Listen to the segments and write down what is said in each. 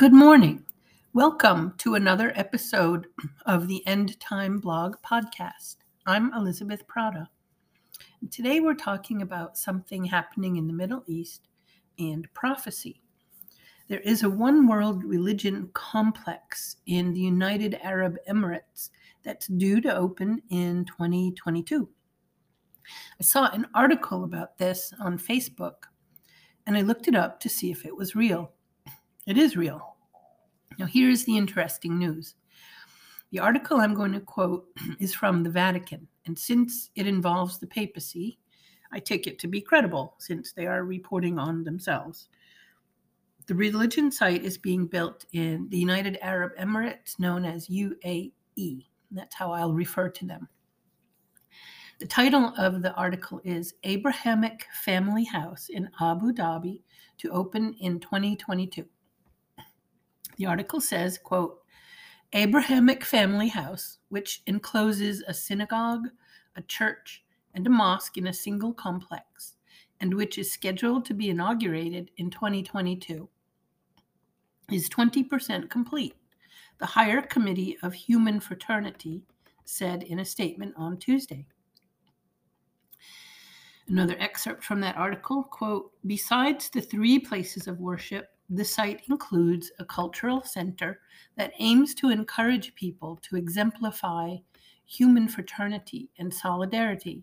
Good morning. Welcome to another episode of the End Time Blog podcast. I'm Elizabeth Prata. Today we're talking about something happening in the Middle East and prophecy. There is a one world religion complex in the United Arab Emirates that's due to open in 2022. I saw an article about this on Facebook and I looked it up to see if it was real. It is real. Now, here's the interesting news. The article I'm going to quote is from the Vatican, and since it involves the papacy, I take it to be credible since they are reporting on themselves. The religion site is being built in the United Arab Emirates, known as UAE. That's how I'll refer to them. The title of the article is Abrahamic Family House in Abu Dhabi to open in 2022. The article says, quote, Abrahamic family house, which encloses a synagogue, a church, and a mosque in a single complex, and which is scheduled to be inaugurated in 2022, is 20% complete, the Higher Committee of Human Fraternity said in a statement on Tuesday. Another excerpt from that article quote, Besides the three places of worship the site includes a cultural center that aims to encourage people to exemplify human fraternity and solidarity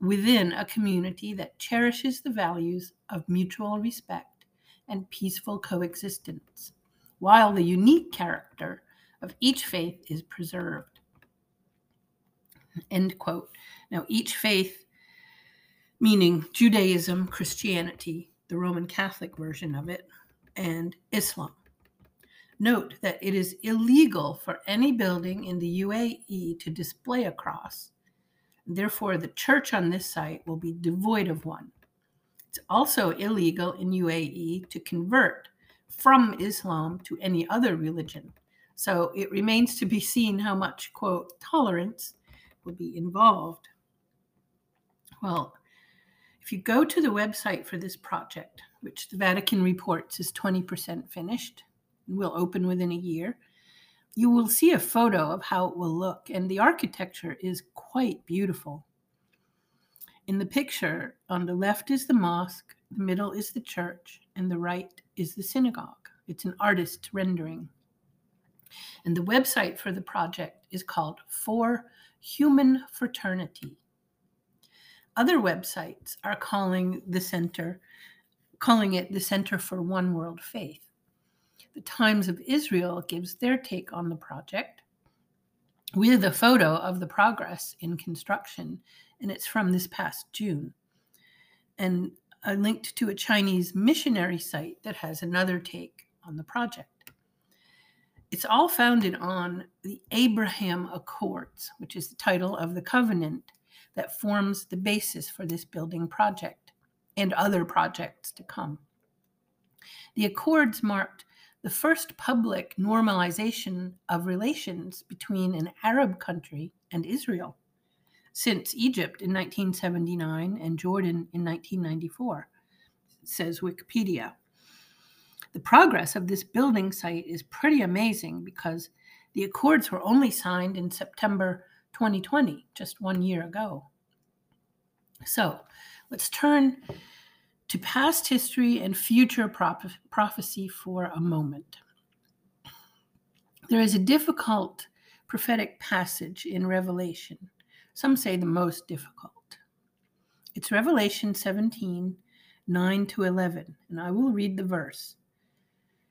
within a community that cherishes the values of mutual respect and peaceful coexistence, while the unique character of each faith is preserved. End quote. Now, each faith, meaning Judaism, Christianity, the Roman Catholic version of it, and Islam. Note that it is illegal for any building in the UAE to display a cross. Therefore, the church on this site will be devoid of one. It's also illegal in UAE to convert from Islam to any other religion. So it remains to be seen how much, quote, tolerance will be involved. Well, if you go to the website for this project, which the Vatican reports is 20% finished and will open within a year, you will see a photo of how it will look, and the architecture is quite beautiful. In the picture, on the left is the mosque, the middle is the church, and the right is the synagogue. It's an artist rendering. And the website for the project is called For Human Fraternity. Other websites are calling the center calling it the Center for One World Faith. The Times of Israel gives their take on the project with a photo of the progress in construction, and it's from this past June. And I linked to a Chinese missionary site that has another take on the project. It's all founded on the Abraham Accords, which is the title of the covenant that forms the basis for this building project and other projects to come. The Accords marked the first public normalization of relations between an Arab country and Israel since Egypt in 1979 and Jordan in 1994, says Wikipedia. The progress of this building site is pretty amazing because the Accords were only signed in September 2020, just one year ago. So let's turn to past history and future prophecy for a moment. There is a difficult prophetic passage in Revelation. Some say the most difficult. It's Revelation 17 9 to 11, and I will read the verse.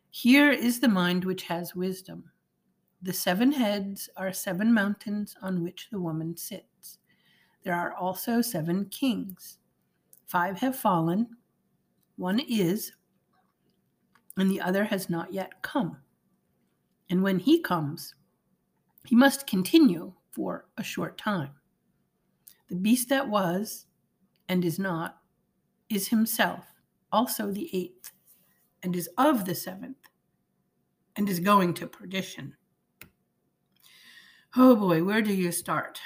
Here is the mind which has wisdom. The seven heads are seven mountains on which the woman sits. There are also seven kings. Five have fallen, one is, and the other has not yet come. And when he comes, he must continue for a short time. The beast that was and is not is himself also the eighth, and is of the seventh, and is going to perdition. Oh boy, where do you start?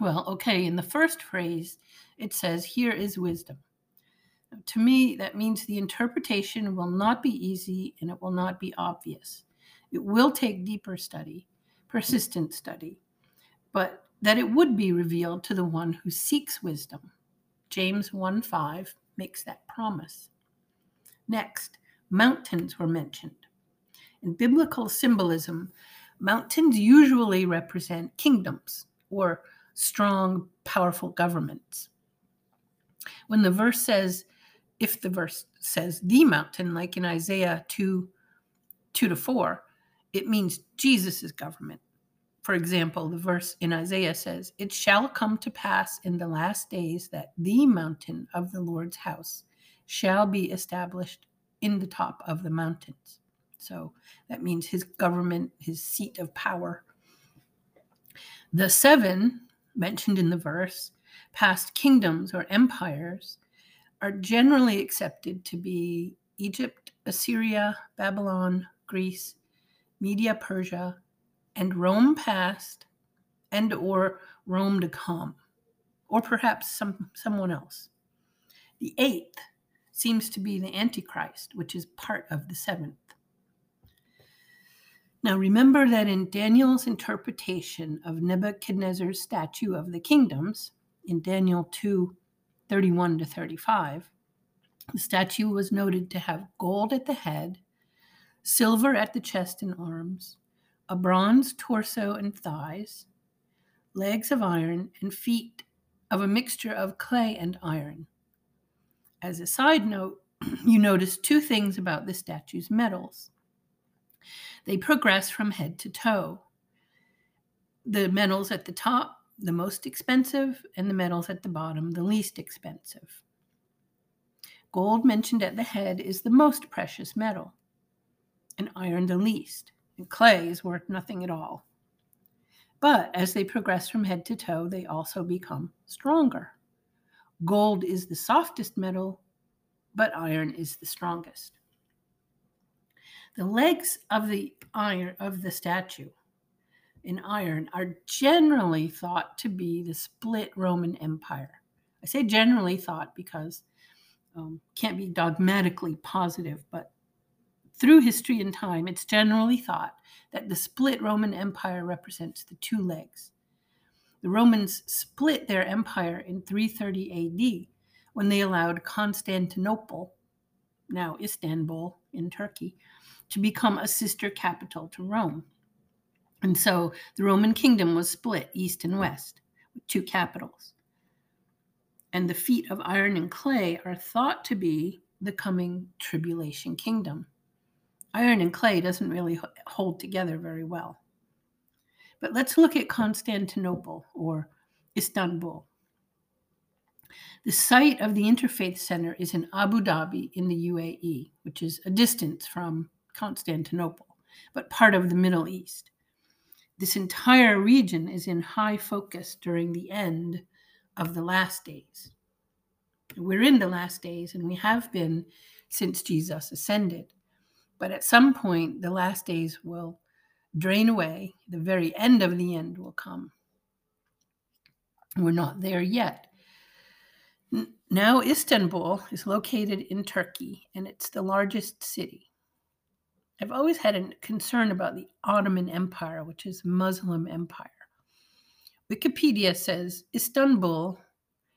Well, okay, in the first phrase, it says, Here is wisdom. To me, that means the interpretation will not be easy and it will not be obvious. It will take deeper study, persistent study, but that it would be revealed to the one who seeks wisdom. James 1 5 makes that promise. Next, mountains were mentioned. In biblical symbolism, mountains usually represent kingdoms or strong, powerful governments. When the verse says, if the verse says the mountain, like in Isaiah 2 2 to 4, it means Jesus' government. For example, the verse in Isaiah says, It shall come to pass in the last days that the mountain of the Lord's house shall be established in the top of the mountains. So that means his government, his seat of power. The seven mentioned in the verse, past kingdoms or empires, are generally accepted to be Egypt, Assyria, Babylon, Greece, Media Persia, and Rome past and or Rome to come, or perhaps some someone else. The eighth seems to be the Antichrist, which is part of the seventh. Now remember that in Daniel's interpretation of Nebuchadnezzar's statue of the kingdoms, in Daniel 2 31 to 35, the statue was noted to have gold at the head, silver at the chest and arms, a bronze torso and thighs, legs of iron, and feet of a mixture of clay and iron. As a side note, you notice two things about the statue's metals. They progress from head to toe. The metals at the top, the most expensive, and the metals at the bottom, the least expensive. Gold, mentioned at the head, is the most precious metal, and iron the least, and clay is worth nothing at all. But as they progress from head to toe, they also become stronger. Gold is the softest metal, but iron is the strongest. The legs of the iron of the statue in iron are generally thought to be the split Roman Empire. I say generally thought because um, can't be dogmatically positive, but through history and time, it's generally thought that the split Roman Empire represents the two legs. The Romans split their empire in 330 AD when they allowed Constantinople, now Istanbul in Turkey, to become a sister capital to Rome. And so the Roman kingdom was split east and west with two capitals. And the feet of iron and clay are thought to be the coming tribulation kingdom. Iron and clay doesn't really hold together very well. But let's look at Constantinople or Istanbul. The site of the Interfaith Center is in Abu Dhabi in the UAE, which is a distance from Constantinople, but part of the Middle East. This entire region is in high focus during the end of the last days. We're in the last days, and we have been since Jesus ascended. But at some point, the last days will drain away, the very end of the end will come. We're not there yet. Now, Istanbul is located in Turkey, and it's the largest city. I've always had a concern about the Ottoman Empire, which is Muslim empire. Wikipedia says Istanbul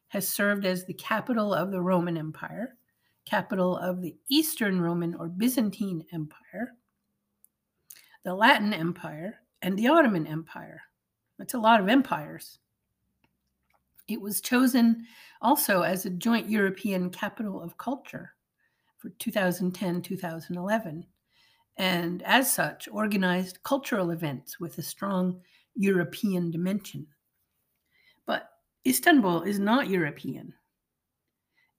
has served as the capital of the Roman Empire, capital of the Eastern Roman or Byzantine Empire, the Latin Empire, and the Ottoman Empire. That's a lot of empires. It was chosen also as a joint European capital of culture for 2010 2011 and as such organized cultural events with a strong European dimension. But Istanbul is not European.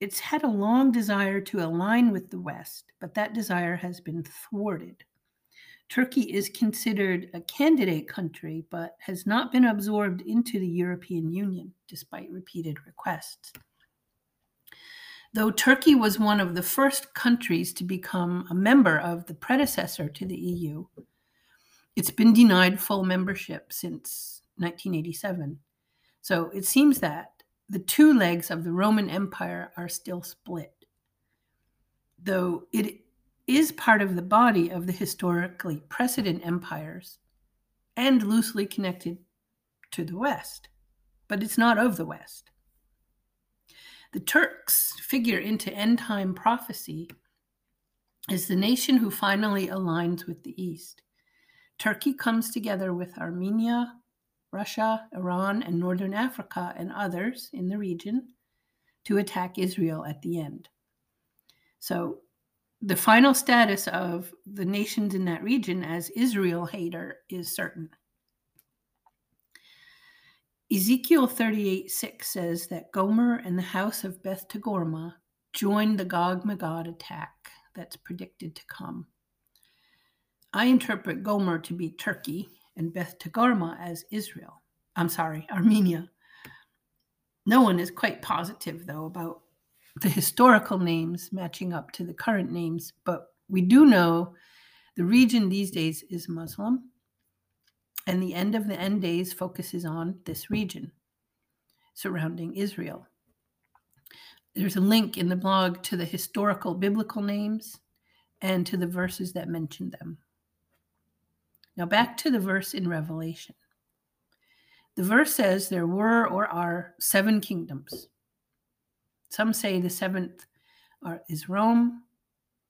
It's had a long desire to align with the West, but that desire has been thwarted. Turkey is considered a candidate country, but has not been absorbed into the European Union despite repeated requests. Though Turkey was one of the first countries to become a member of the predecessor to the EU, it's been denied full membership since 1987. So it seems that the two legs of the Roman Empire are still split. though it is part of the body of the historically precedent empires and loosely connected to the West, but it's not of the West. The Turks figure into end time prophecy as the nation who finally aligns with the East. Turkey comes together with Armenia, Russia, Iran, and Northern Africa and others in the region to attack Israel at the end. So, the final status of the nations in that region as Israel hater is certain. Ezekiel 38 6 says that Gomer and the house of Beth Togarmah joined the Gog Magog attack that's predicted to come. I interpret Gomer to be Turkey and Beth Togarmah as Israel. I'm sorry, Armenia. No one is quite positive, though, about the historical names matching up to the current names, but we do know the region these days is Muslim, and the end of the end days focuses on this region surrounding Israel. There's a link in the blog to the historical biblical names and to the verses that mention them. Now, back to the verse in Revelation. The verse says there were or are seven kingdoms. Some say the seventh are, is Rome,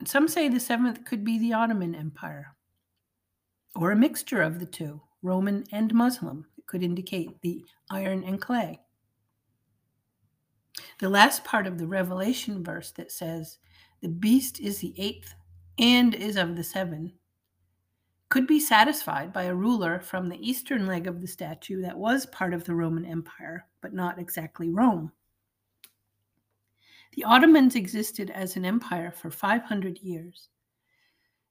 some say the seventh could be the Ottoman Empire, or a mixture of the two, Roman and Muslim. It could indicate the iron and clay. The last part of the Revelation verse that says, The beast is the eighth and is of the seven, could be satisfied by a ruler from the eastern leg of the statue that was part of the Roman Empire, but not exactly Rome. The Ottomans existed as an empire for 500 years,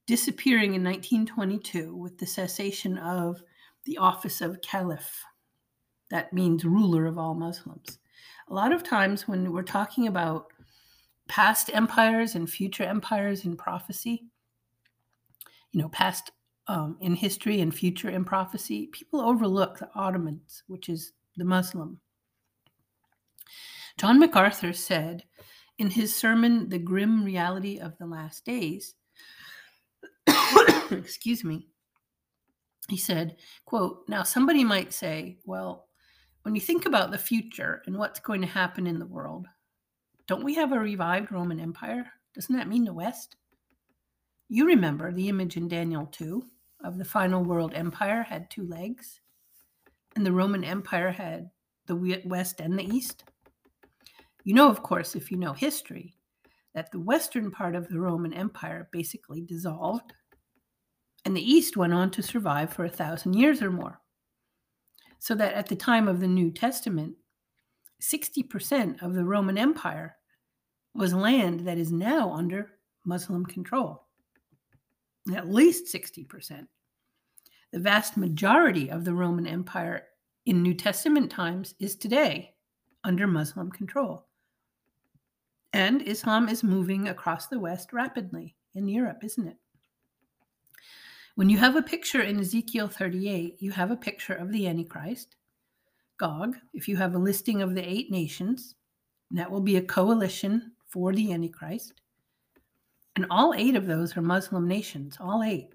disappearing in 1922 with the cessation of the office of caliph. That means ruler of all Muslims. A lot of times when we're talking about past empires and future empires in prophecy, you know, past um, in history and future in prophecy, people overlook the Ottomans, which is the Muslim. John MacArthur said in his sermon, The Grim Reality of the Last Days, excuse me, he said, quote, now somebody might say, well, when you think about the future and what's going to happen in the world, don't we have a revived Roman Empire? Doesn't that mean the West? You remember the image in Daniel 2 of the final world empire had two legs, and the Roman Empire had the West and the East. You know, of course, if you know history, that the western part of the Roman Empire basically dissolved, and the East went on to survive for a thousand years or more. So that at the time of the New Testament, 60% of the Roman Empire was land that is now under Muslim control. At least 60%. The vast majority of the Roman Empire in New Testament times is today under Muslim control. And Islam is moving across the West rapidly in Europe, isn't it? When you have a picture in Ezekiel 38, you have a picture of the Antichrist, Gog. If you have a listing of the eight nations, that will be a coalition for the Antichrist. And all eight of those are Muslim nations, all eight.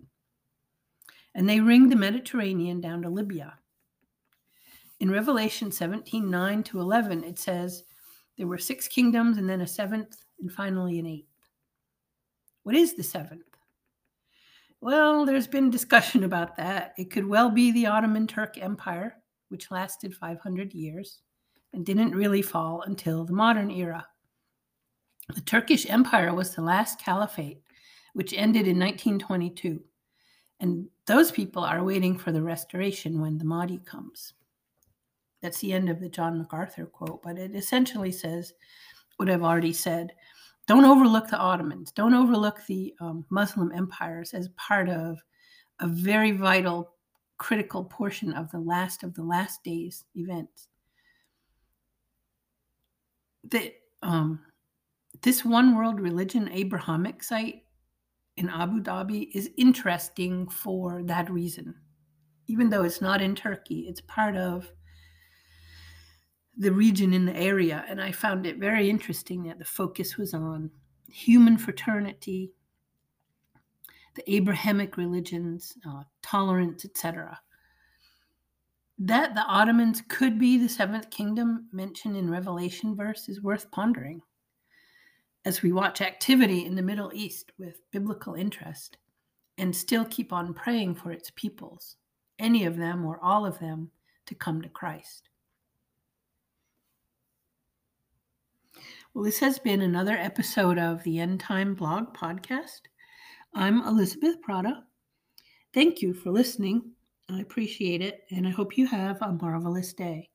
And they ring the Mediterranean down to Libya. In Revelation 17 9 to 11, it says, there were six kingdoms, and then a seventh, and finally an eighth. What is the seventh? Well, there's been discussion about that. It could well be the Ottoman Turk Empire, which lasted 500 years and didn't really fall until the modern era. The Turkish Empire was the last caliphate, which ended in 1922. And those people are waiting for the restoration when the Mahdi comes. That's the end of the John MacArthur quote, but it essentially says what I've already said. Don't overlook the Ottomans. Don't overlook the um, Muslim empires as part of a very vital, critical portion of the last of the last days events. The, um, this one world religion Abrahamic site in Abu Dhabi is interesting for that reason. Even though it's not in Turkey, it's part of the region in the area. And I found it very interesting that the focus was on human fraternity, the Abrahamic religions, uh, tolerance, etc. That the Ottomans could be the seventh kingdom mentioned in Revelation verse is worth pondering. As we watch activity in the Middle East with biblical interest and still keep on praying for its peoples, any of them or all of them, to come to Christ. Well, this has been another episode of the End Time Blog Podcast. I'm Elizabeth Prata. Thank you for listening. I appreciate it, and I hope you have a marvelous day.